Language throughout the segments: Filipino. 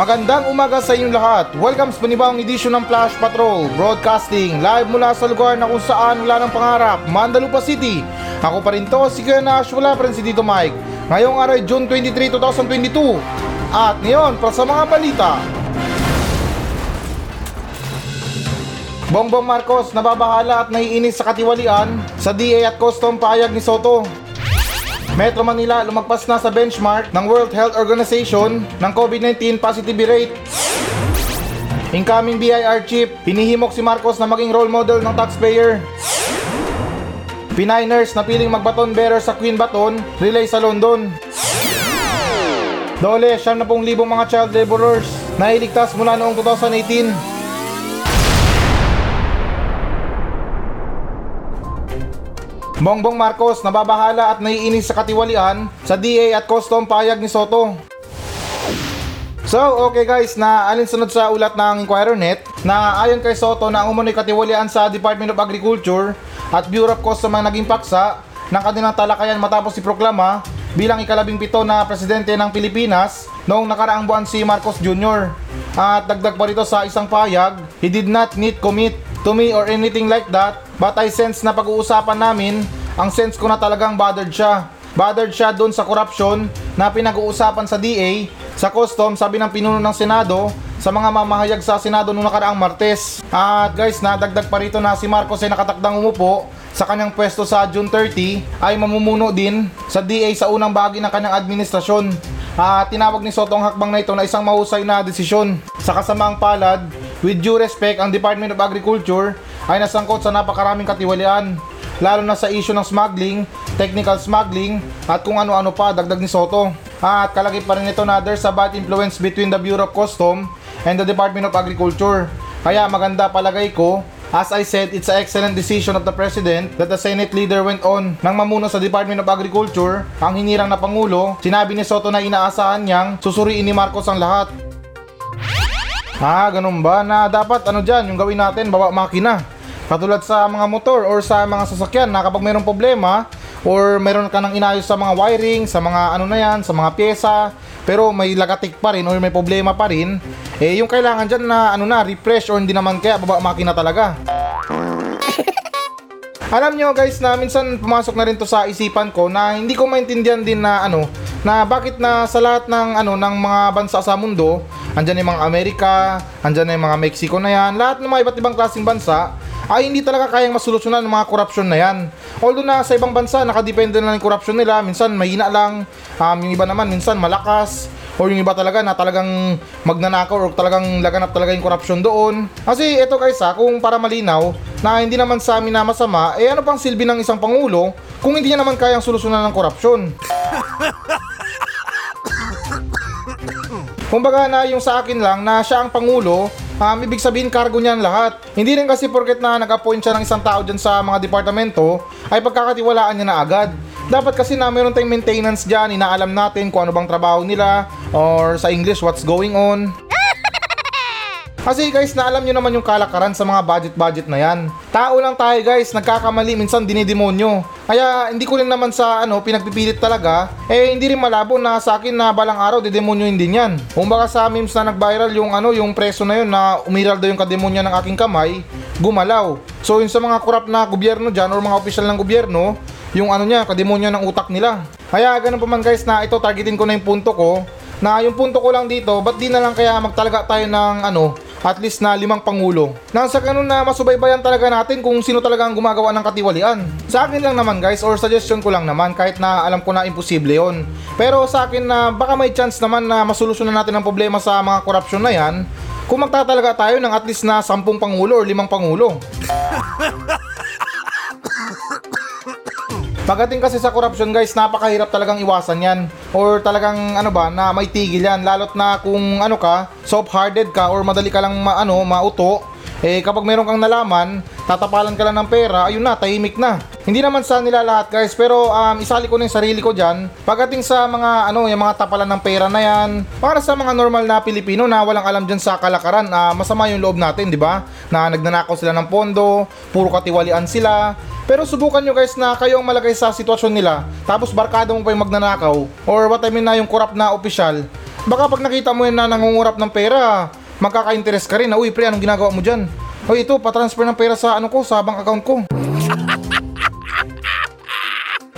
Magandang umaga sa inyong lahat. Welcome sa panibawang edisyon ng Flash Patrol Broadcasting live mula sa lugar na kung saan wala ng pangarap, Mandalupa City. Ako pa rin to, si Kuya Nash, wala pa rin si Tito Mike. Ngayong araw June 23, 2022. At ngayon, para sa mga balita. Bongbong Marcos nababahala at naiinis sa katiwalian sa DA at custom payag ni Soto. Metro Manila lumagpas na sa benchmark ng World Health Organization ng COVID-19 positivity rate. Incoming BIR chief, hinihimok si Marcos na maging role model ng taxpayer. Pinay nurse na piling magbaton bearer sa Queen Baton, relay sa London. Dole, siyam na pong libong mga child laborers na iligtas mula noong 2018. Bongbong Marcos nababahala at naiinis sa katiwalian sa DA at custom payag ni Soto. So, okay guys, na alinsunod sa ulat ng Inquirer Net na ayon kay Soto na ang umunoy katiwalian sa Department of Agriculture at Bureau of Customs ang naging paksa ng kanilang talakayan matapos si proklama bilang ikalabing pito na presidente ng Pilipinas noong nakaraang buwan si Marcos Jr. At dagdag pa rito sa isang payag, he did not need commit to me or anything like that but I sense na pag-uusapan namin ang sense ko na talagang bothered siya. Bothered siya doon sa corruption na pinag-uusapan sa DA, sa custom, sabi ng pinuno ng Senado, sa mga mamahayag sa Senado noong nakaraang Martes. At guys, nadagdag pa rito na si Marcos ay nakatakdang umupo sa kanyang pwesto sa June 30 ay mamumuno din sa DA sa unang bahagi ng kanyang administrasyon. At tinawag ni Soto ang hakbang na ito na isang mahusay na desisyon. Sa kasamaang palad, with due respect, ang Department of Agriculture ay nasangkot sa napakaraming katiwalian lalo na sa issue ng smuggling, technical smuggling, at kung ano-ano pa dagdag ni Soto. At kalagip pa rin ito na there's a bad influence between the Bureau of Custom and the Department of Agriculture. Kaya maganda palagay ko As I said, it's an excellent decision of the President that the Senate leader went on nang mamuno sa Department of Agriculture ang hinirang na Pangulo. Sinabi ni Soto na inaasahan niyang susuriin ni Marcos ang lahat. Ah, ganun ba? Na dapat ano dyan, yung gawin natin, bawa makina. Katulad sa mga motor or sa mga sasakyan na kapag mayroong problema or meron ka nang inayos sa mga wiring, sa mga ano na yan, sa mga pyesa, pero may lagatik pa rin or may problema pa rin, eh yung kailangan dyan na ano na, refresh or hindi naman kaya baba makina talaga. Alam nyo guys na minsan pumasok na rin to sa isipan ko na hindi ko maintindihan din na ano na bakit na sa lahat ng ano ng mga bansa sa mundo, andyan yung mga Amerika, andyan yung mga Mexico na yan, lahat ng mga iba't ibang klaseng bansa ay hindi talaga kayang masolusyonan ng mga korupsyon na yan. Although na sa ibang bansa nakadepende na ng korupsyon nila, minsan mahina lang, um, yung iba naman minsan malakas, or yung iba talaga na talagang magnanakaw or talagang laganap talaga yung korupsyon doon. Kasi ito guys ha, kung para malinaw, na hindi naman sa amin na masama, eh ano pang silbi ng isang pangulo kung hindi niya naman kayang solusyonan ng korupsyon? Kumbaga na yung sa akin lang na siya ang pangulo, um, ibig sabihin cargo niya ang lahat. Hindi rin kasi porket na nag-appoint siya ng isang tao dyan sa mga departamento, ay pagkakatiwalaan niya na agad. Dapat kasi na meron tayong maintenance dyan, inaalam natin kung ano bang trabaho nila, or sa English, what's going on. Kasi guys, naalam nyo naman yung kalakaran sa mga budget-budget na yan. Tao lang tayo guys, nagkakamali, minsan dinidemonyo. Kaya hindi ko rin naman sa ano, pinagpipilit talaga, eh hindi rin malabo na sa akin na balang araw didemonyoin din yan. Kumbaga sa memes na nag-viral yung ano, yung preso na yun na umiral daw yung kademonya ng aking kamay, gumalaw. So yun sa mga korap na gobyerno dyan or mga opisyal ng gobyerno, yung ano niya, kademonyo ng utak nila. Kaya ganun pa man guys na ito targetin ko na yung punto ko, na yung punto ko lang dito, ba't di na lang kaya magtalaga tayo ng ano, at least na limang pangulo. Nang sa ganun na masubaybayan talaga natin kung sino talaga ang gumagawa ng katiwalian. Sa akin lang naman guys, or suggestion ko lang naman, kahit na alam ko na imposible yon. Pero sa akin na baka may chance naman na masolusyonan natin ang problema sa mga korupsyon na yan, kung magtatalaga tayo ng at least na sampung pangulo or limang pangulo. Pagdating kasi sa corruption guys, napakahirap talagang iwasan yan. Or talagang ano ba, na may tigil yan. Lalot na kung ano ka, soft-hearted ka or madali ka lang ma, ano, mauto. Eh kapag meron kang nalaman, tatapalan ka lang ng pera, ayun na, tahimik na. Hindi naman sa nila lahat guys, pero um, isali ko na yung sarili ko dyan. Pagdating sa mga ano, yung mga tapalan ng pera na yan, para sa mga normal na Pilipino na walang alam dyan sa kalakaran, uh, masama yung loob natin, di ba? Na nagnanakaw sila ng pondo, puro katiwalian sila. Pero subukan nyo guys na kayo ang malagay sa sitwasyon nila, tapos barkada mo pa yung magnanakaw, or what I mean na yung corrupt na opisyal, Baka pag nakita mo yan na nangungurap ng pera, magkaka-interest ka rin na, uy pre, anong ginagawa mo dyan? O ito, pa-transfer ng pera sa ano ko, sa bank account ko.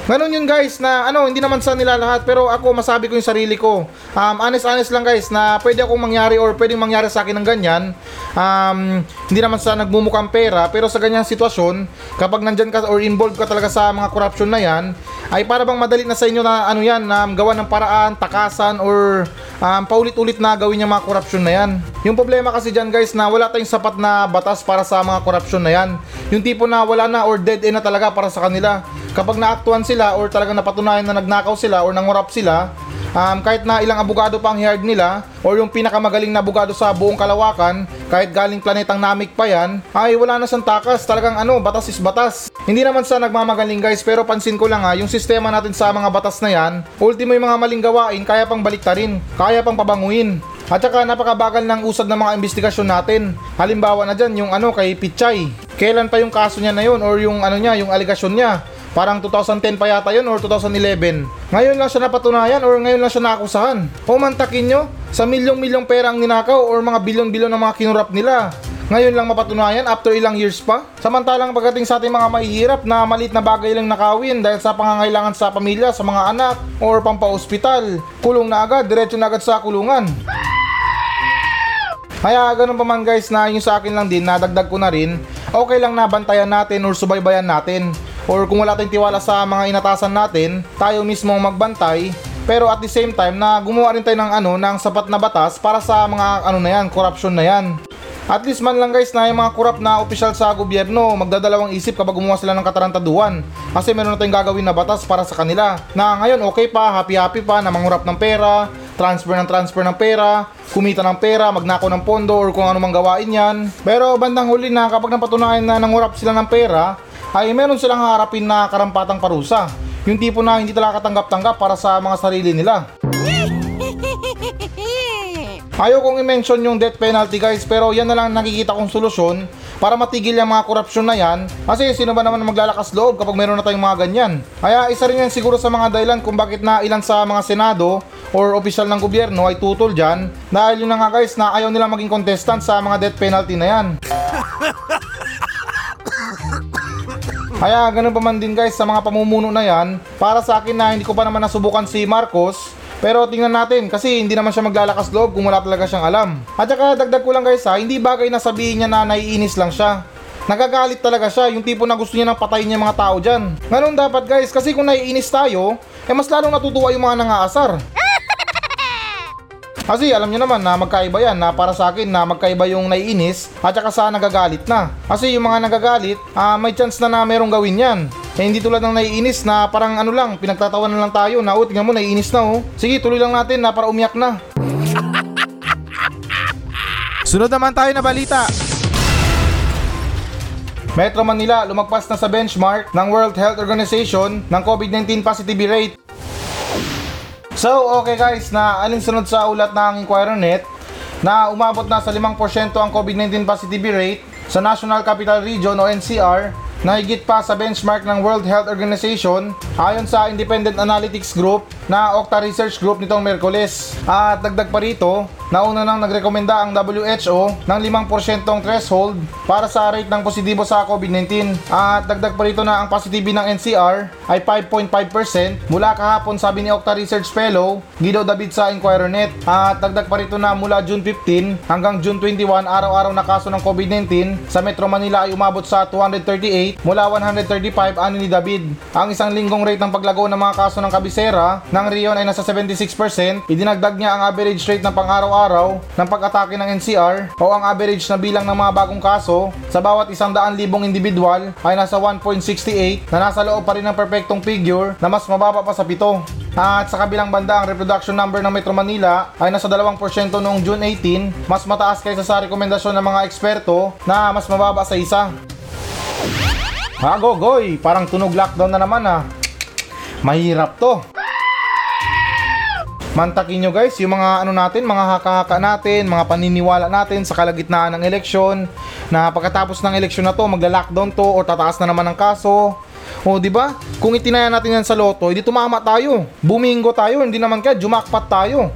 Ganun yun guys na ano hindi naman sa nila lahat pero ako masabi ko yung sarili ko. Um, honest honest lang guys na pwede akong mangyari or pwedeng mangyari sa akin ng ganyan. Um, hindi naman sa nagmumukhang pera pero sa ganyang sitwasyon kapag nandyan ka or involved ka talaga sa mga corruption na yan ay para bang madali na sa inyo na ano yan na gawa ng paraan, takasan or um, paulit-ulit na gawin yung mga corruption na yan. Yung problema kasi dyan guys na wala tayong sapat na batas para sa mga corruption na yan. Yung tipo na wala na or dead end na talaga para sa kanila. Kapag naaktuhan sila or talagang napatunayan na nagnakaw sila or nangurap sila, um, kahit na ilang abogado pa ang hired nila or yung pinakamagaling na abogado sa buong kalawakan, kahit galing planetang Namik pa yan, ay wala na siyang takas. Talagang ano, batas is batas. Hindi naman sa nagmamagaling guys, pero pansin ko lang ha, yung sistema natin sa mga batas na yan, ultimo yung mga maling gawain, kaya pang baliktarin, kaya pang pabanguin. At saka napakabagal ng usad ng mga investigasyon natin. Halimbawa na dyan, yung ano kay Pichay. Kailan pa yung kaso niya na yun or yung ano niya, yung aligasyon niya. Parang 2010 pa yata yun or 2011. Ngayon lang siya napatunayan or ngayon lang siya nakusahan. O mantakin nyo, sa milyong-milyong pera ang ninakaw or mga bilyon-bilyon ng mga kinurap nila. Ngayon lang mapatunayan after ilang years pa. Samantalang pagdating sa ating mga mahihirap na malit na bagay lang nakawin dahil sa pangangailangan sa pamilya, sa mga anak, or pampa-ospital. Kulong na agad, diretso na agad sa kulungan. Kaya ganun pa man guys na yung sa akin lang din, nadagdag ko na rin, okay lang na bantayan natin or subaybayan natin. Or kung wala tayong tiwala sa mga inatasan natin, tayo mismo magbantay. Pero at the same time na gumawa rin tayo ng ano ng sapat na batas para sa mga ano na yan, corruption na yan. At least man lang guys na yung mga kurap na opisyal sa gobyerno magdadalawang isip kapag gumawa sila ng katarantaduhan kasi meron na tayong gagawin na batas para sa kanila na ngayon okay pa, happy happy pa na mangurap ng pera, transfer ng transfer ng pera, kumita ng pera, magnako ng pondo or kung ano mang gawain yan. Pero bandang huli na kapag napatunayan na nangurap sila ng pera, ay meron silang harapin na karampatang parusa. Yung tipo na hindi talaga katanggap-tanggap para sa mga sarili nila. Ayaw kong i-mention yung death penalty guys pero yan na lang nakikita kong solusyon para matigil yung mga korupsyon na yan kasi sino ba naman maglalakas loob kapag meron na tayong mga ganyan. Kaya isa rin yan siguro sa mga dahilan kung bakit na ilan sa mga senado or opisyal ng gobyerno ay tutol dyan dahil yun na nga guys na ayaw nila maging contestant sa mga death penalty na yan. Kaya ganun pa man din guys sa mga pamumuno na yan, para sa akin na hindi ko pa naman nasubukan si Marcos, pero tingnan natin kasi hindi naman siya maglalakas loob kung wala talaga siyang alam. At saka dagdag ko lang guys ha, hindi bagay na sabihin niya na naiinis lang siya. Nagagalit talaga siya, yung tipo na gusto niya nang patayin niya mga tao dyan. Ganun dapat guys, kasi kung naiinis tayo, eh mas lalong natutuwa yung mga nangaasar. Kasi alam niyo naman na magkaiba yan na para sa akin na magkaiba yung naiinis at saka sa nagagalit na. Kasi yung mga nagagalit, ah, may chance na na merong gawin yan. Eh, hindi tulad ng naiinis na parang ano lang, pinagtatawanan lang tayo na oh, tingnan mo naiinis na oh. Sige, tuloy lang natin na para umiyak na. Sunod naman tayo na balita. Metro Manila lumagpas na sa benchmark ng World Health Organization ng COVID-19 positivity rate. So, okay guys, na alinsunod sa ulat ng Inquirer Net na umabot na sa 5% ang COVID-19 positivity rate sa National Capital Region o NCR na higit pa sa benchmark ng World Health Organization ayon sa Independent Analytics Group na Octa Research Group nitong Merkoles. At dagdag pa rito, nauna nang nagrekomenda ang WHO ng 5% threshold para sa rate ng positibo sa COVID-19. At dagdag pa rito na ang positivity ng NCR ay 5.5% mula kahapon sabi ni Octa Research Fellow Guido David sa Inquirer.net. At dagdag pa rito na mula June 15 hanggang June 21 araw-araw na kaso ng COVID-19 sa Metro Manila ay umabot sa 238 mula 135 ano ni David. Ang isang linggong rate ng paglago ng mga kaso ng kabisera ng Rion ay nasa 76%. Idinagdag niya ang average rate ng pang-araw-araw ng pag-atake ng NCR o ang average na bilang ng mga bagong kaso sa bawat isang daan libong individual ay nasa 1.68 na nasa loob pa rin ng perfectong figure na mas mababa pa sa pito. At sa kabilang banda, ang reproduction number ng Metro Manila ay nasa 2% noong June 18, mas mataas kaysa sa rekomendasyon ng mga eksperto na mas mababa sa isa. Ha, gogoy, parang tunog lockdown na naman ah. Mahirap to. Mantakin nyo guys, yung mga ano natin, mga haka-haka natin, mga paniniwala natin sa kalagitnaan ng eleksyon, na pagkatapos ng eleksyon na to, magla-lockdown to o tataas na naman ang kaso. O di ba? Kung itinaya natin yan sa loto, hindi tumama tayo. Bumingo tayo, hindi naman kaya jumakpat tayo.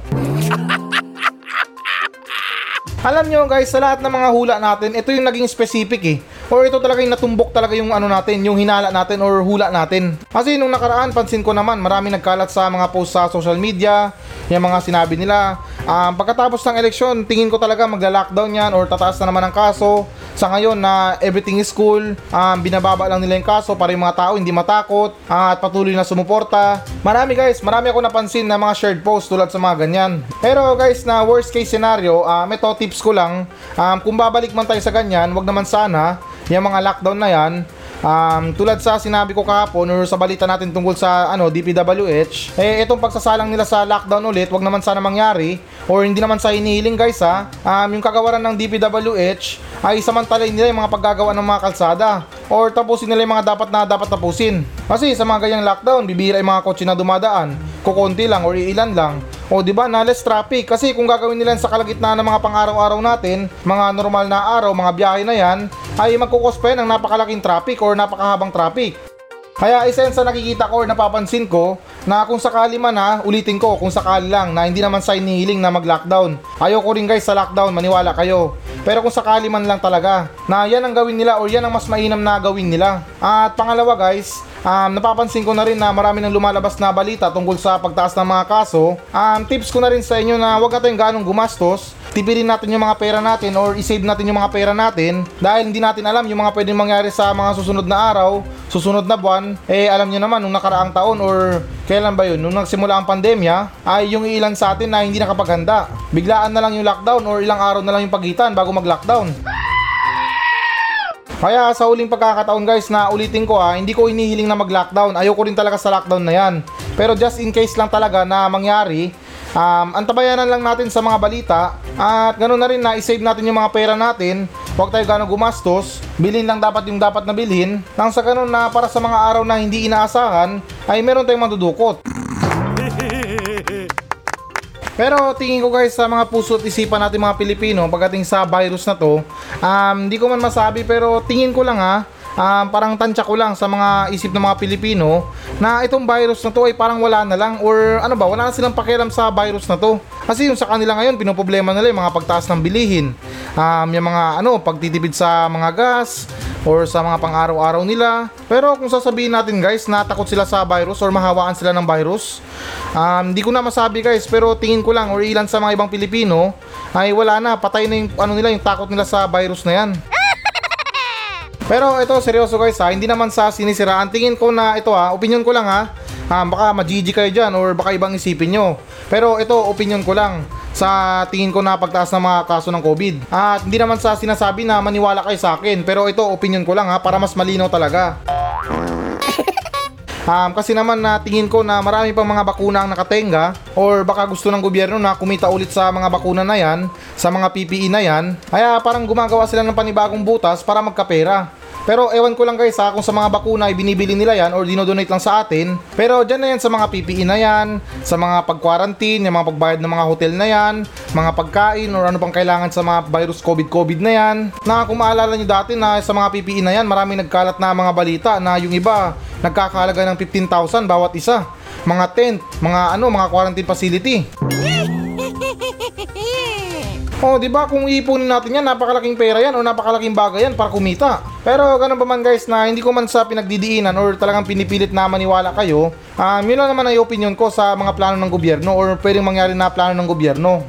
Alam nyo guys, sa lahat ng mga hula natin, ito yung naging specific eh. Or ito talaga yung natumbok talaga yung ano natin, yung hinala natin or hula natin. Kasi nung nakaraan, pansin ko naman, marami nagkalat sa mga post sa social media, yung mga sinabi nila. Um, pagkatapos ng eleksyon, tingin ko talaga magla-lockdown yan or tataas na naman ang kaso. Sa ngayon na everything is cool, um, binababa lang nila yung kaso para yung mga tao hindi matakot ah, at patuloy na sumuporta. Marami guys, marami ako napansin na mga shared post tulad sa mga ganyan. Pero guys, na worst case scenario, um, ito tips ko lang, um, kung babalik man tayo sa ganyan, wag naman sana, yung mga lockdown na yan, Um, tulad sa sinabi ko kahapon or sa balita natin tungkol sa ano DPWH, eh itong pagsasalang nila sa lockdown ulit, wag naman sana mangyari or hindi naman sa hinihiling guys ha. Um, yung kagawaran ng DPWH ay samantalay nila yung mga paggagawa ng mga kalsada or tapusin nila yung mga dapat na dapat tapusin. Kasi sa mga ganyang lockdown, bibira yung mga kotse na dumadaan, kukonti lang or ilan lang. O di ba, na less traffic kasi kung gagawin nila sa kalagitnaan ng mga pang-araw-araw natin, mga normal na araw, mga biyahe na yan, ay magkukos pa yan ng napakalaking traffic or napakahabang traffic. Kaya isa yan sa nakikita ko or napapansin ko na kung sakali man ha, ulitin ko kung sakali lang na hindi naman sa inihiling na mag-lockdown. Ayoko rin guys sa lockdown, maniwala kayo. Pero kung sakali man lang talaga na yan ang gawin nila or yan ang mas mainam na gawin nila. At pangalawa guys, um, napapansin ko na rin na marami nang lumalabas na balita tungkol sa pagtaas ng mga kaso. Um, tips ko na rin sa inyo na huwag na tayong ganong gumastos. Tipirin natin yung mga pera natin or isave natin yung mga pera natin dahil hindi natin alam yung mga pwedeng mangyari sa mga susunod na araw, susunod na buwan. Eh alam nyo naman nung nakaraang taon or kailan ba yun? Nung nagsimula ang pandemya ay yung ilan sa atin na hindi nakapaghanda. Biglaan na lang yung lockdown or ilang araw na lang yung pagitan bago mag-lockdown. Kaya sa uling pagkakataon guys na ulitin ko ha, hindi ko inihiling na mag-lockdown. Ayoko rin talaga sa lockdown na yan. Pero just in case lang talaga na mangyari, um, antabayanan lang natin sa mga balita at ganoon na rin na isave natin yung mga pera natin. Huwag tayo gano'ng gumastos. Bilhin lang dapat yung dapat na bilhin. Nang sa ganun na para sa mga araw na hindi inaasahan, ay meron tayong madudukot. Pero tingin ko guys sa mga puso at isipan natin mga Pilipino pagdating sa virus na to, um, hindi ko man masabi pero tingin ko lang ha, um, parang tansya ko lang sa mga isip ng mga Pilipino na itong virus na to ay parang wala na lang or ano ba, wala na silang pakialam sa virus na to. Kasi yung sa kanila ngayon, pinoproblema nila yung mga pagtaas ng bilihin. Um, yung mga ano, pagtitipid sa mga gas, or sa mga pang-araw-araw nila. Pero kung sasabihin natin guys, natakot sila sa virus or mahawaan sila ng virus, um, di ko na masabi guys, pero tingin ko lang or ilan sa mga ibang Pilipino ay wala na, patay na yung ano nila, yung takot nila sa virus na yan. Pero ito, seryoso guys ha, hindi naman sa sinisiraan. Tingin ko na ito ha, opinion ko lang ha. Ah, baka majiji kayo dyan or baka ibang isipin nyo. Pero ito, opinion ko lang sa tingin ko na pagtaas ng mga kaso ng COVID. At hindi naman sa sinasabi na maniwala kayo sa akin. Pero ito, opinion ko lang ha, para mas malinaw talaga. Um, kasi naman na tingin ko na marami pang mga bakuna ang nakatenga or baka gusto ng gobyerno na kumita ulit sa mga bakuna na yan, sa mga PPE na yan, kaya parang gumagawa sila ng panibagong butas para magkapera. Pero ewan ko lang guys ha, kung sa mga bakuna ay binibili nila yan or dinodonate lang sa atin. Pero dyan na yan sa mga PPE na yan, sa mga pag-quarantine, yung mga pagbayad ng mga hotel na yan, mga pagkain or ano pang kailangan sa mga virus COVID-COVID na yan. Na kung maalala nyo dati na sa mga PPE na yan, maraming nagkalat na mga balita na yung iba nagkakahalaga ng 15,000 bawat isa. Mga tent, mga ano, mga quarantine facility. Oh, di ba kung iipunin natin yan, napakalaking pera yan o napakalaking bagay yan para kumita. Pero ganun pa man guys na hindi ko man sa pinagdidiinan or talagang pinipilit na maniwala kayo, um, yun lang naman ay opinion ko sa mga plano ng gobyerno or pwedeng mangyari na plano ng gobyerno.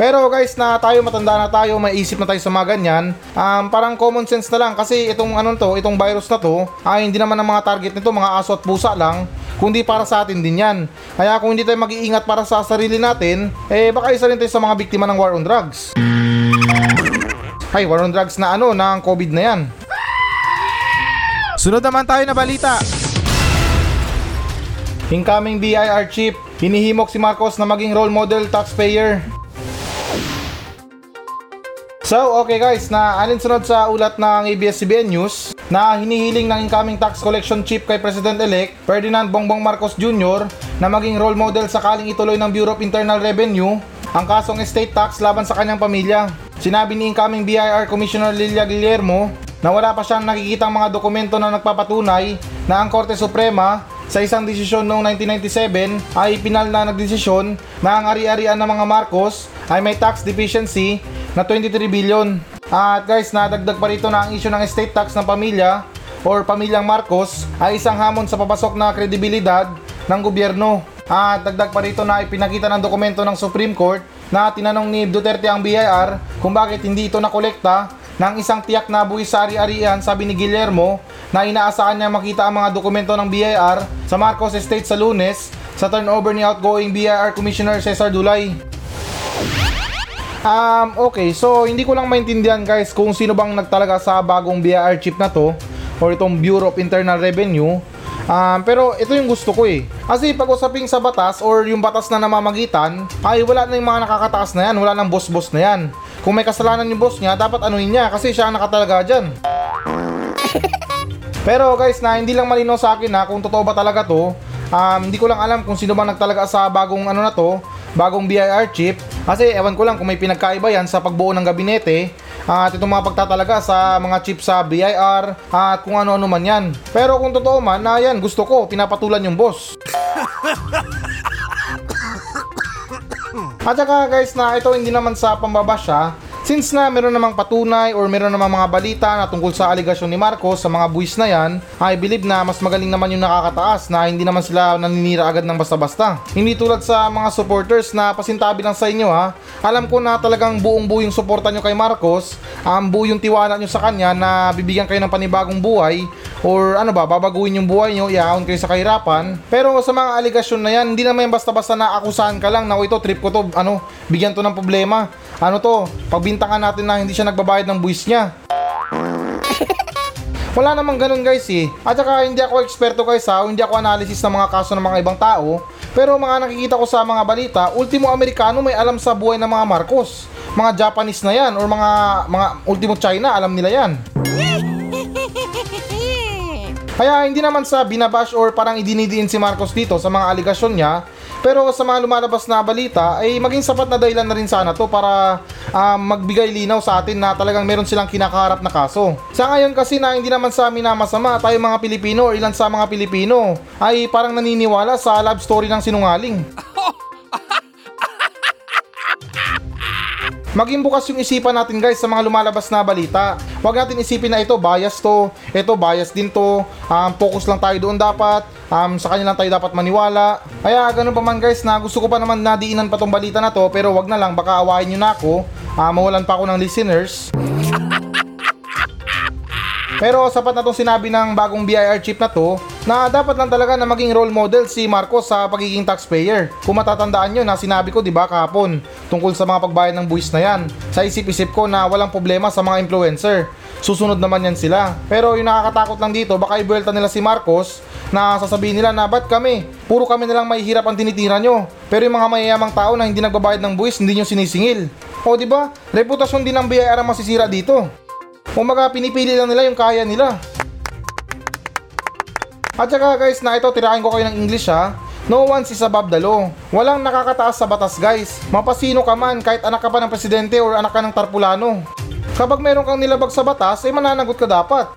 Pero guys na tayo matanda na tayo, may isip na tayo sa mga ganyan, um, parang common sense na lang kasi itong ano to, itong virus na to, ay hindi naman ang mga target nito, mga aso at pusa lang, kundi para sa atin din yan. Kaya kung hindi tayo mag-iingat para sa sarili natin, eh baka isa rin tayo sa mga biktima ng war on drugs. Ay, war on drugs na ano, ng COVID na yan. Sunod naman tayo na balita. Incoming BIR chief, hinihimok si Marcos na maging role model taxpayer. So, okay guys, na alinsunod sa ulat ng ABS-CBN News na hinihiling ng incoming tax collection chief kay President-elect Ferdinand Bongbong Marcos Jr. na maging role model sakaling ituloy ng Bureau of Internal Revenue ang kasong estate tax laban sa kanyang pamilya. Sinabi ni incoming BIR Commissioner Lilia Guillermo na wala pa siyang nakikitang mga dokumento na nagpapatunay na ang Korte Suprema sa isang desisyon noong 1997 ay pinal na nagdesisyon na ang ari-arian ng mga Marcos ay may tax deficiency na 23 billion. At guys, nadagdag pa rito na ang issue ng estate tax ng pamilya or pamilyang Marcos ay isang hamon sa papasok na kredibilidad ng gobyerno. At dagdag pa rito na ipinakita ng dokumento ng Supreme Court na tinanong ni Duterte ang BIR kung bakit hindi ito nakolekta ng isang tiyak na buwis sa ari-arian sabi ni Guillermo na inaasahan niya makita ang mga dokumento ng BIR sa Marcos Estate sa lunes sa turnover ni outgoing BIR Commissioner Cesar Dulay. Um, okay, so hindi ko lang maintindihan guys kung sino bang nagtalaga sa bagong BIR chip na to or itong Bureau of Internal Revenue. Um, pero ito yung gusto ko eh. Kasi pag usaping sa batas or yung batas na namamagitan, ay wala na yung mga nakakataas na yan, wala nang boss-boss na yan. Kung may kasalanan yung boss niya, dapat anuhin niya kasi siya ang nakatalaga dyan. Pero guys, na hindi lang malinaw sa akin na kung totoo ba talaga to, um, hindi ko lang alam kung sino bang nagtalaga sa bagong ano na to, bagong BIR chip. Kasi ewan ko lang kung may pinagkaiba yan sa pagbuo ng gabinete at itong mga pagtatalaga sa mga chip sa BIR at kung ano-ano man yan. Pero kung totoo man, na yan, gusto ko, pinapatulan yung boss. At saka guys na ito hindi naman sa pambabasya Since na meron namang patunay or meron namang mga balita na tungkol sa aligasyon ni Marcos sa mga buwis na yan, I believe na mas magaling naman yung nakakataas na hindi naman sila naninira agad ng basta-basta. Hindi tulad sa mga supporters na pasintabi lang sa inyo ha. Alam ko na talagang buong buo yung suporta nyo kay Marcos, ang buo yung tiwala nyo sa kanya na bibigyan kayo ng panibagong buhay or ano ba, babaguhin yung buhay nyo, iaon kayo sa kahirapan. Pero sa mga aligasyon na yan, hindi naman basta-basta na akusahan ka lang na ito, trip ko to, ano, bigyan to ng problema. Ano to, pagbintangan natin na hindi siya nagbabayad ng buwis niya. Wala namang ganun guys eh. At saka hindi ako eksperto guys ha, hindi ako analysis ng mga kaso ng mga ibang tao. Pero mga nakikita ko sa mga balita, ultimo Amerikano may alam sa buhay ng mga Marcos. Mga Japanese na yan or mga mga ultimo China, alam nila yan. Kaya hindi naman sa binabash or parang idinidiin si Marcos dito sa mga aligasyon niya, pero sa mga lumalabas na balita ay maging sapat na dahilan na rin sana to para uh, magbigay linaw sa atin na talagang meron silang kinakaharap na kaso. Sa ngayon kasi na hindi naman sa amin na masama tayo mga Pilipino or ilan sa mga Pilipino ay parang naniniwala sa love story ng sinungaling. Maging bukas yung isipan natin guys sa mga lumalabas na balita. Huwag natin isipin na ito bias to, ito bias din to, um, focus lang tayo doon dapat, um, sa kanya lang tayo dapat maniwala. Kaya ganun pa man guys na gusto ko pa naman nadiinan pa tong balita na to pero wag na lang baka awayin nyo na ako, uh, mawalan pa ako ng listeners. Pero sapat na itong sinabi ng bagong BIR chip na to na dapat lang talaga na maging role model si Marcos sa pagiging taxpayer. Kung matatandaan nyo na sinabi ko 'di ba kahapon tungkol sa mga pagbayad ng buwis na yan. Sa isip-isip ko na walang problema sa mga influencer. Susunod naman yan sila. Pero yung nakakatakot lang dito baka ibuelta nila si Marcos na sasabihin nila na ba't kami? Puro kami nilang may hirap ang tinitira nyo. Pero yung mga mayayamang tao na hindi nagbabayad ng buwis, hindi nyo sinisingil. O di ba? Reputasyon din ng BIR ang masisira dito. Kumbaga pinipili lang nila yung kaya nila. At saka guys na ito tirahin ko kayo ng English ha. No one is above the law. Walang nakakataas sa batas guys. Mapasino ka man kahit anak ka pa ng presidente or anak ka ng tarpulano. Kapag meron kang nilabag sa batas, ay mananagot ka dapat.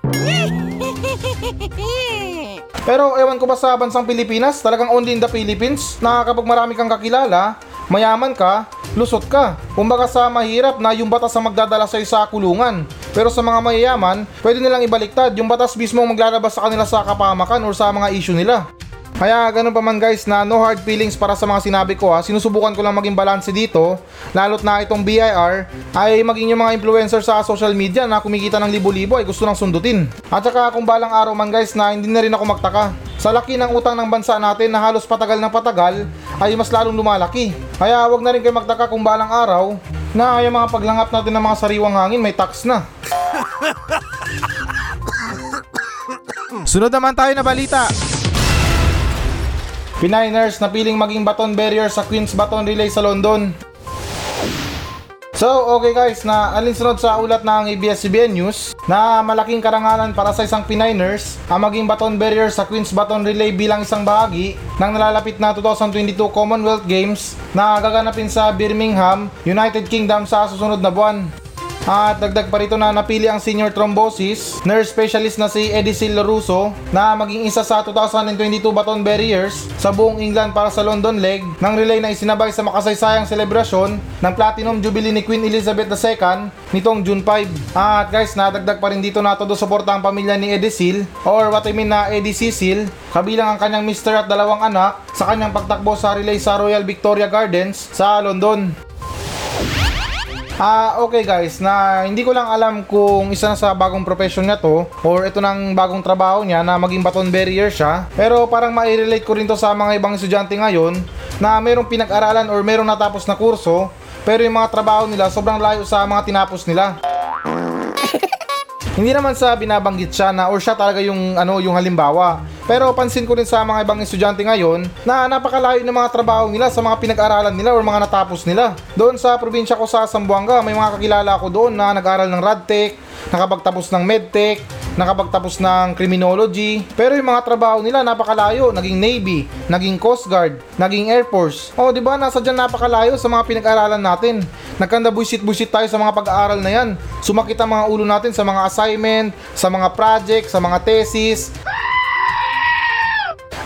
Pero ewan ko ba sa bansang Pilipinas, talagang only in the Philippines, na kapag marami kang kakilala, mayaman ka, lusot ka. Kumbaga sa mahirap na yung batas ang magdadala sa'yo sa kulungan. Pero sa mga mayayaman, pwede nilang ibaliktad yung batas mismo maglalabas sa kanila sa kapamakan or sa mga issue nila. Kaya ganun pa man guys na no hard feelings para sa mga sinabi ko ha. Sinusubukan ko lang maging balanse dito. Lalo't na itong BIR ay maging yung mga influencer sa social media na kumikita ng libo-libo ay gusto nang sundutin. At saka kung balang araw man guys na hindi na rin ako magtaka. Sa laki ng utang ng bansa natin na halos patagal ng patagal ay mas lalong lumalaki. Kaya wag na rin kayo magtaka kung balang araw na yung mga paglangap natin ng mga sariwang hangin may tax na. Sunod naman tayo na balita. Pininers na piling maging baton barrier sa Queen's Baton Relay sa London. So, okay guys, na alinsunod sa ulat ng ABS-CBN News na malaking karangalan para sa isang Pininers ang maging baton barrier sa Queen's Baton Relay bilang isang bahagi ng nalalapit na 2022 Commonwealth Games na gaganapin sa Birmingham, United Kingdom sa susunod na buwan. At dagdag pa rito na napili ang senior thrombosis, nurse specialist na si Edicil Loruso na maging isa sa 2022 baton barriers sa buong England para sa London leg ng relay na isinabay sa makasaysayang selebrasyon ng Platinum Jubilee ni Queen Elizabeth II nitong June 5. At guys, nadagdag pa rin dito na todo suporta ang pamilya ni Edicil or what I mean na Eddie kabilang ang kanyang mister at dalawang anak sa kanyang pagtakbo sa relay sa Royal Victoria Gardens sa London. Ah, okay guys, na hindi ko lang alam kung isa na sa bagong profession niya to or ito nang bagong trabaho niya na maging baton barrier siya. Pero parang mai-relate ko rin to sa mga ibang estudyante ngayon na merong pinag-aralan or merong natapos na kurso pero yung mga trabaho nila sobrang layo sa mga tinapos nila. Hindi naman sa binabanggit siya na or siya talaga yung ano yung halimbawa. Pero pansin ko rin sa mga ibang estudyante ngayon na napakalayo ng mga trabaho nila sa mga pinag-aralan nila or mga natapos nila. Doon sa probinsya ko sa Zamboanga, may mga kakilala ko doon na nag-aral ng Radtech, nakapagtapos ng Medtech, nakapagtapos ng Criminology. Pero yung mga trabaho nila napakalayo, naging Navy, naging Coast Guard, naging Air Force. O di ba nasa dyan napakalayo sa mga pinag-aralan natin. Nagkanda buisit-buisit tayo sa mga pag-aaral na yan. Sumakit ang mga ulo natin sa mga assignment, sa mga project, sa mga thesis.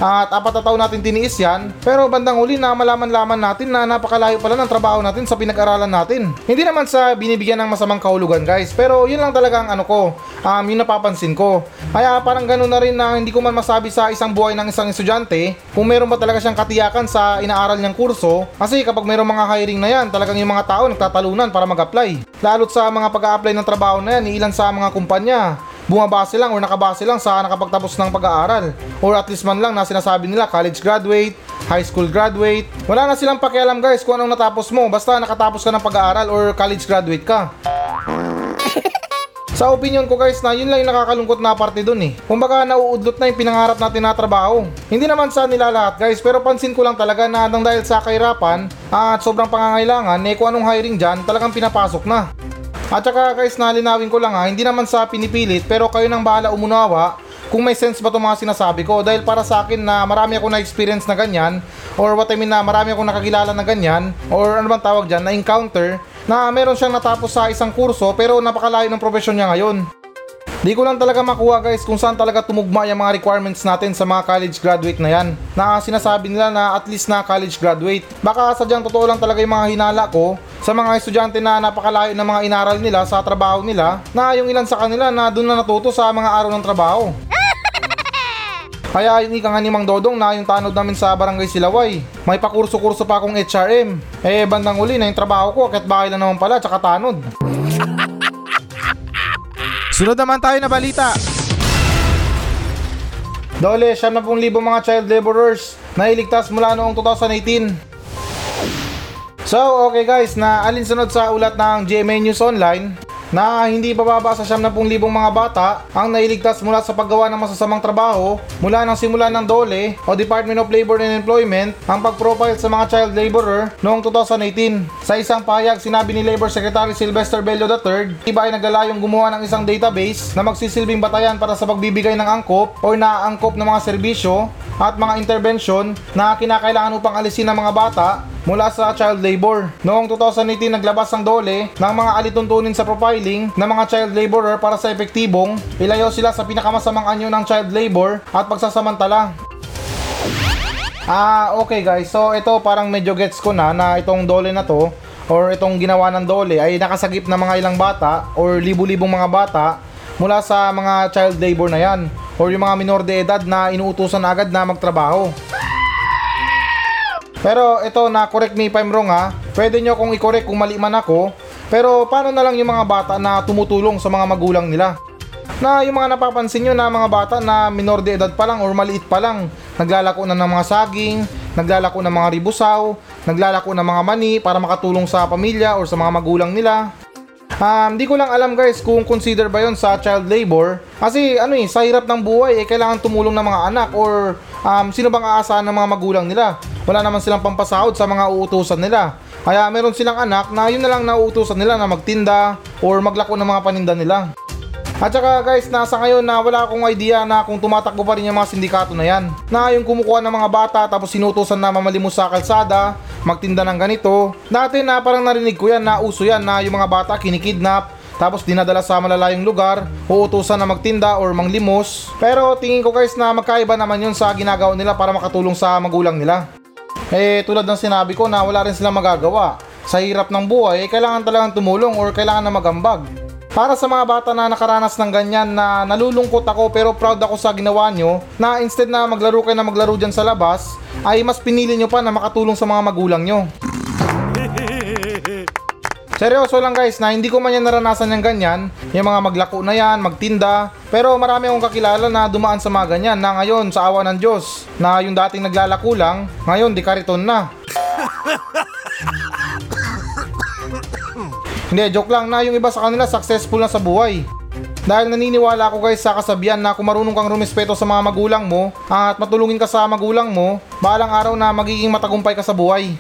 At apat na taon natin tiniis yan, pero bandang huli na malaman-laman natin na napakalayo pala ng trabaho natin sa pinag-aralan natin. Hindi naman sa binibigyan ng masamang kahulugan guys, pero yun lang talaga ang ano ko, um, yung napapansin ko. Kaya parang ganun na rin na hindi ko man masabi sa isang buhay ng isang estudyante kung meron ba talaga siyang katiyakan sa inaaral niyang kurso kasi kapag meron mga hiring na yan, talagang yung mga tao nagtatalunan para mag-apply. Lalo't sa mga pag-a-apply ng trabaho na yan, ilan sa mga kumpanya bumabase lang or nakabase lang sa nakapagtapos ng pag-aaral or at least man lang na sinasabi nila college graduate, high school graduate. Wala na silang pakialam guys kung anong natapos mo basta nakatapos ka ng pag-aaral or college graduate ka. Sa opinion ko guys na yun lang yung nakakalungkot na parte dun eh. Kumbaga nauudlot na yung pinangarap natin na trabaho. Hindi naman sa nila lahat guys pero pansin ko lang talaga na nang dahil sa kahirapan at sobrang pangangailangan eh kung anong hiring dyan talagang pinapasok na. At saka guys nalinawin ko lang ha, hindi naman sa pinipilit pero kayo nang bahala umunawa kung may sense ba itong mga sinasabi ko dahil para sa akin na marami ako na-experience na ganyan or what I mean na marami ako nakakilala na ganyan or ano bang tawag dyan na encounter na meron siyang natapos sa isang kurso pero napakalayo ng profesyon niya ngayon. Di ko lang talaga makuha guys kung saan talaga tumugma yung mga requirements natin sa mga college graduate na yan. Na sinasabi nila na at least na college graduate. Baka sadyang totoo lang talaga yung mga hinala ko sa mga estudyante na napakalayo ng mga inaral nila sa trabaho nila na yung ilan sa kanila na doon na natuto sa mga araw ng trabaho. Kaya yung ika nga ni Mang Dodong na yung tanod namin sa Barangay Silaway. May pakurso-kurso pa akong HRM. Eh bandang uli na yung trabaho ko kahit bahay lang naman pala tsaka tanod. Sunod naman tayo na balita. Dole, 70,000 mga child laborers na iligtas mula noong 2018. So, okay guys, na alinsunod sa ulat ng GMA News Online na hindi bababa sa 70,000 mga bata ang nailigtas mula sa paggawa ng masasamang trabaho mula ng simula ng DOLE o Department of Labor and Employment ang pag-profile sa mga child laborer noong 2018. Sa isang pahayag, sinabi ni Labor Secretary Sylvester Bello III, iba ay naglalayong gumawa ng isang database na magsisilbing batayan para sa pagbibigay ng angkop o naaangkop ng mga serbisyo at mga intervention na kinakailangan upang alisin ng mga bata mula sa child labor. Noong 2018 naglabas ang DOLE ng mga alituntunin sa profiling ng mga child laborer para sa epektibong ilayo sila sa pinakamasamang anyo ng child labor at pagsasamantala. Ah, okay guys. So ito parang medyo gets ko na na itong DOLE na to or itong ginawa ng DOLE ay nakasagip na mga ilang bata or libu-libong mga bata mula sa mga child labor na yan or yung mga minor de edad na inuutusan agad na magtrabaho. Pero ito na correct me if I'm wrong ha. Pwede nyo kung i-correct kung mali man ako. Pero paano na lang yung mga bata na tumutulong sa mga magulang nila? Na yung mga napapansin nyo na mga bata na minor de edad pa lang or maliit pa lang, naglalako na ng mga saging, naglalako ng mga ribusaw, naglalako ng mga mani para makatulong sa pamilya or sa mga magulang nila. Um, di ko lang alam guys kung consider ba yon sa child labor. Kasi ano eh, sa hirap ng buhay eh, kailangan tumulong ng mga anak or um, sino bang aasahan ng mga magulang nila. Wala naman silang pampasahod sa mga uutusan nila. Kaya meron silang anak na yun na lang nauutusan nila na magtinda or maglako ng mga paninda nila. At saka guys, nasa ngayon na wala akong idea na kung tumatakbo pa rin yung mga sindikato na yan. Na yung kumukuha ng mga bata tapos sinutusan na mamalimos sa kalsada, magtinda ng ganito. Dati na parang narinig ko yan na uso yan na yung mga bata kinikidnap, tapos dinadala sa malalayong lugar, uutusan na magtinda or manglimos. Pero tingin ko guys na magkaiba naman yun sa ginagawa nila para makatulong sa magulang nila. Eh tulad ng sinabi ko na wala rin silang magagawa. Sa hirap ng buhay, eh, kailangan talagang tumulong or kailangan na magambag. Para sa mga bata na nakaranas ng ganyan na nalulungkot ako pero proud ako sa ginawa nyo na instead na maglaro kayo na maglaro dyan sa labas ay mas pinili nyo pa na makatulong sa mga magulang nyo. Seryoso lang guys na hindi ko man yan naranasan yung ganyan, yung mga maglako na yan, magtinda. Pero marami akong kakilala na dumaan sa mga ganyan na ngayon sa awa ng Diyos na yung dating naglalako lang, ngayon di kariton na. Hindi, joke lang na yung iba sa kanila successful na sa buhay. Dahil naniniwala ako guys sa kasabihan na kung marunong kang rumispeto sa mga magulang mo at matulungin ka sa magulang mo, balang araw na magiging matagumpay ka sa buhay.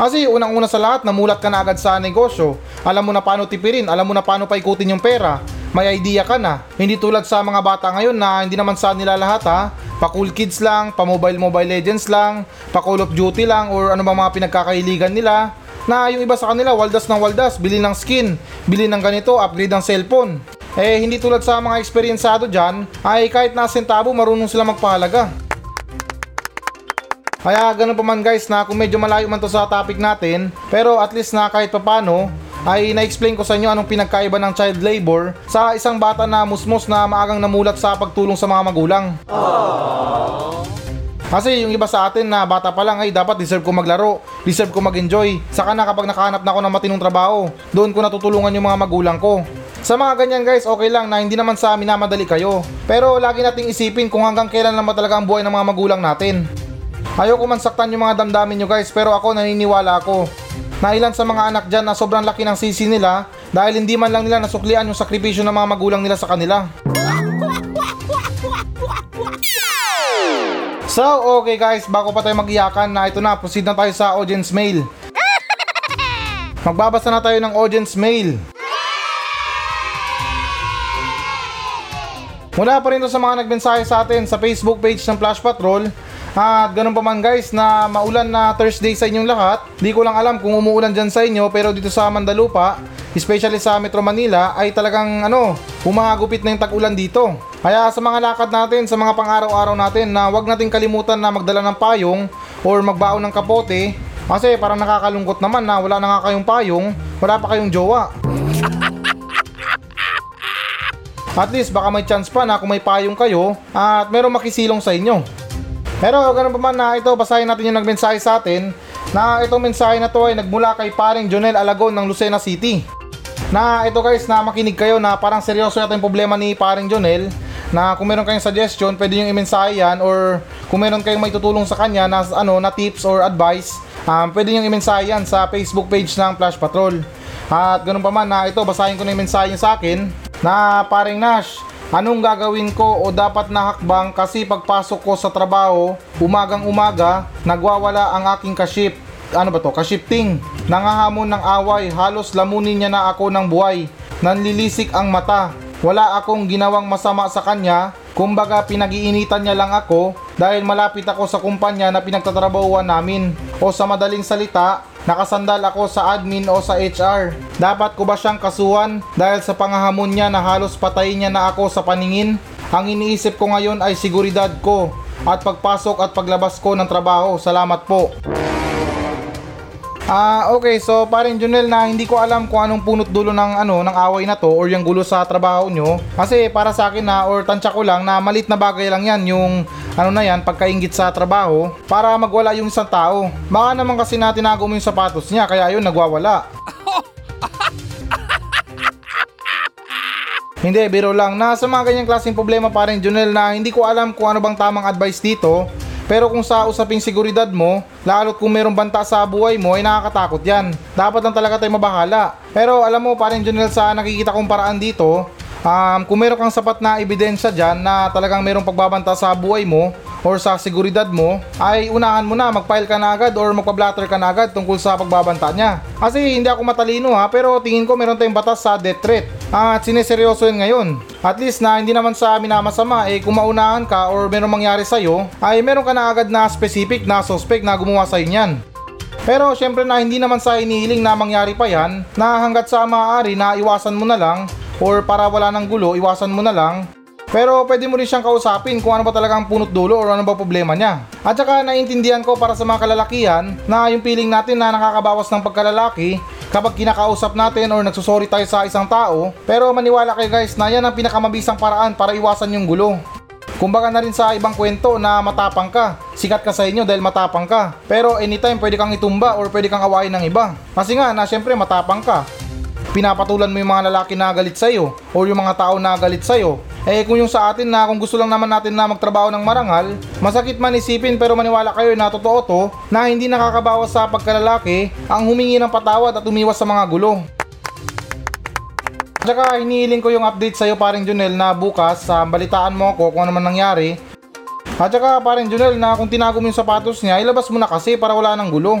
Kasi unang-una sa lahat, namulat ka na agad sa negosyo. Alam mo na paano tipirin, alam mo na paano paikutin yung pera. May idea ka na. Hindi tulad sa mga bata ngayon na hindi naman sa nila lahat ha. Pa cool kids lang, pa mobile mobile legends lang, pa call of duty lang or ano ba mga pinagkakailigan nila. Na yung iba sa kanila, waldas ng waldas, bili ng skin, bili ng ganito, upgrade ng cellphone. Eh hindi tulad sa mga eksperyensado dyan, ay kahit na sentabo marunong sila magpahalaga. Kaya ganun pa man guys na kung medyo malayo man to sa topic natin, pero at least na kahit papano, ay na-explain ko sa inyo anong pinagkaiba ng child labor sa isang bata na musmos na maagang namulat sa pagtulong sa mga magulang. Kasi yung iba sa atin na bata pa lang ay dapat deserve ko maglaro, deserve ko mag-enjoy. Saka na kapag nakahanap na ako ng matinong trabaho, doon ko natutulungan yung mga magulang ko. Sa mga ganyan guys, okay lang na hindi naman sa amin na madali kayo. Pero lagi nating isipin kung hanggang kailan naman talaga ang buhay ng mga magulang natin. Ayoko man saktan yung mga damdamin nyo guys pero ako naniniwala ako na ilan sa mga anak dyan na sobrang laki ng sisi nila dahil hindi man lang nila nasuklian yung sakripisyo ng mga magulang nila sa kanila. So, okay guys, bago pa tayo mag-iyakan na ito na, proceed na tayo sa audience mail. Magbabasa na tayo ng audience mail. Mula pa rin to sa mga nagmensahe sa atin sa Facebook page ng Flash Patrol. At ganun pa man guys na maulan na Thursday sa inyong lahat. Di ko lang alam kung umuulan dyan sa inyo pero dito sa Mandalupa, especially sa Metro Manila ay talagang ano, humahagupit na yung tag-ulan dito. Kaya sa mga lakad natin, sa mga pang-araw-araw natin na wag nating kalimutan na magdala ng payong or magbaon ng kapote kasi parang nakakalungkot naman na wala na nga kayong payong, wala pa kayong jowa. At least baka may chance pa na kung may payong kayo at meron makisilong sa inyo. Pero ganun pa man na ito, basahin natin yung nagmensahe sa atin na itong mensahe na to ay nagmula kay paring Jonel Alagon ng Lucena City. Na ito guys, na makinig kayo na parang seryoso yata yung problema ni paring Jonel na kung meron kayong suggestion, pwede yung i-mensahe yan or kung meron kayong may tutulong sa kanya na, ano, na tips or advice, um, pwede yung i-mensahe yan sa Facebook page ng Flash Patrol. At ganun pa man na ito, basahin ko na yung mensahe niya sa akin na paring Nash, Anong gagawin ko o dapat na hakbang kasi pagpasok ko sa trabaho, umagang umaga, nagwawala ang aking kaship. Ano ba to? Kashifting. Nangahamon ng away, halos lamunin niya na ako ng buhay. Nanlilisik ang mata. Wala akong ginawang masama sa kanya, kumbaga pinag-iinitan niya lang ako dahil malapit ako sa kumpanya na pinagtatrabahuan namin. O sa madaling salita, nakasandal ako sa admin o sa HR. Dapat ko ba siyang kasuhan dahil sa pangahamon niya na halos patayin niya na ako sa paningin? Ang iniisip ko ngayon ay seguridad ko at pagpasok at paglabas ko ng trabaho. Salamat po. Ah, okay. So, parin Junel na hindi ko alam kung anong punot dulo ng ano ng away na to or yung gulo sa trabaho nyo. Kasi para sa akin na or tansya ko lang na malit na bagay lang yan yung ano na yan pagkaingit sa trabaho para magwala yung isang tao. Baka naman kasi na tinago mo yung sapatos niya kaya yun nagwawala. Hindi, biro lang. Na sa mga ganyang klaseng problema pa rin, Junel, na hindi ko alam kung ano bang tamang advice dito. Pero kung sa usaping seguridad mo, lalo't kung mayroong banta sa buhay mo, ay nakakatakot yan. Dapat lang talaga tayo mabahala. Pero alam mo, pa rin, Junel, sa nakikita kong paraan dito, um, kung meron kang sapat na ebidensya dyan na talagang mayroong pagbabanta sa buhay mo, or sa seguridad mo, ay unahan mo na, mag-file ka na agad or magpa-blatter ka na agad tungkol sa pagbabanta niya. Kasi hindi ako matalino ha, pero tingin ko meron tayong batas sa death threat. At sineseryoso yun ngayon. At least na hindi naman sa amin na masama, eh kung maunahan ka or meron mangyari sa'yo, ay meron ka na agad na specific na suspect na gumawa sa'yo niyan. Pero syempre na hindi naman sa inihiling na mangyari pa yan na hanggat sa maaari na iwasan mo na lang or para wala ng gulo, iwasan mo na lang. Pero pwede mo rin siyang kausapin kung ano ba talaga ang punot dulo or ano ba problema niya. At saka naiintindihan ko para sa mga kalalakihan na yung feeling natin na nakakabawas ng pagkalalaki kapag kinakausap natin or nagsusorry tayo sa isang tao. Pero maniwala kayo guys na yan ang pinakamabisang paraan para iwasan yung gulo. Kumbaga na rin sa ibang kwento na matapang ka. Sikat ka sa inyo dahil matapang ka. Pero anytime pwede kang itumba or pwede kang awayin ng iba. Kasi nga na syempre matapang ka. Pinapatulan mo yung mga lalaki na galit sa'yo or yung mga tao na galit sa'yo. Eh kung yung sa atin na kung gusto lang naman natin na magtrabaho ng marangal, masakit man isipin pero maniwala kayo na totoo to na hindi nakakabawas sa pagkalalaki ang humingi ng patawad at umiwas sa mga gulo. Tsaka hinihiling ko yung update sa'yo paring Junel na bukas sa balitaan mo ako kung ano man nangyari. At saka paring Junel na kung tinago mo yung sapatos niya, ilabas mo na kasi para wala ng gulo.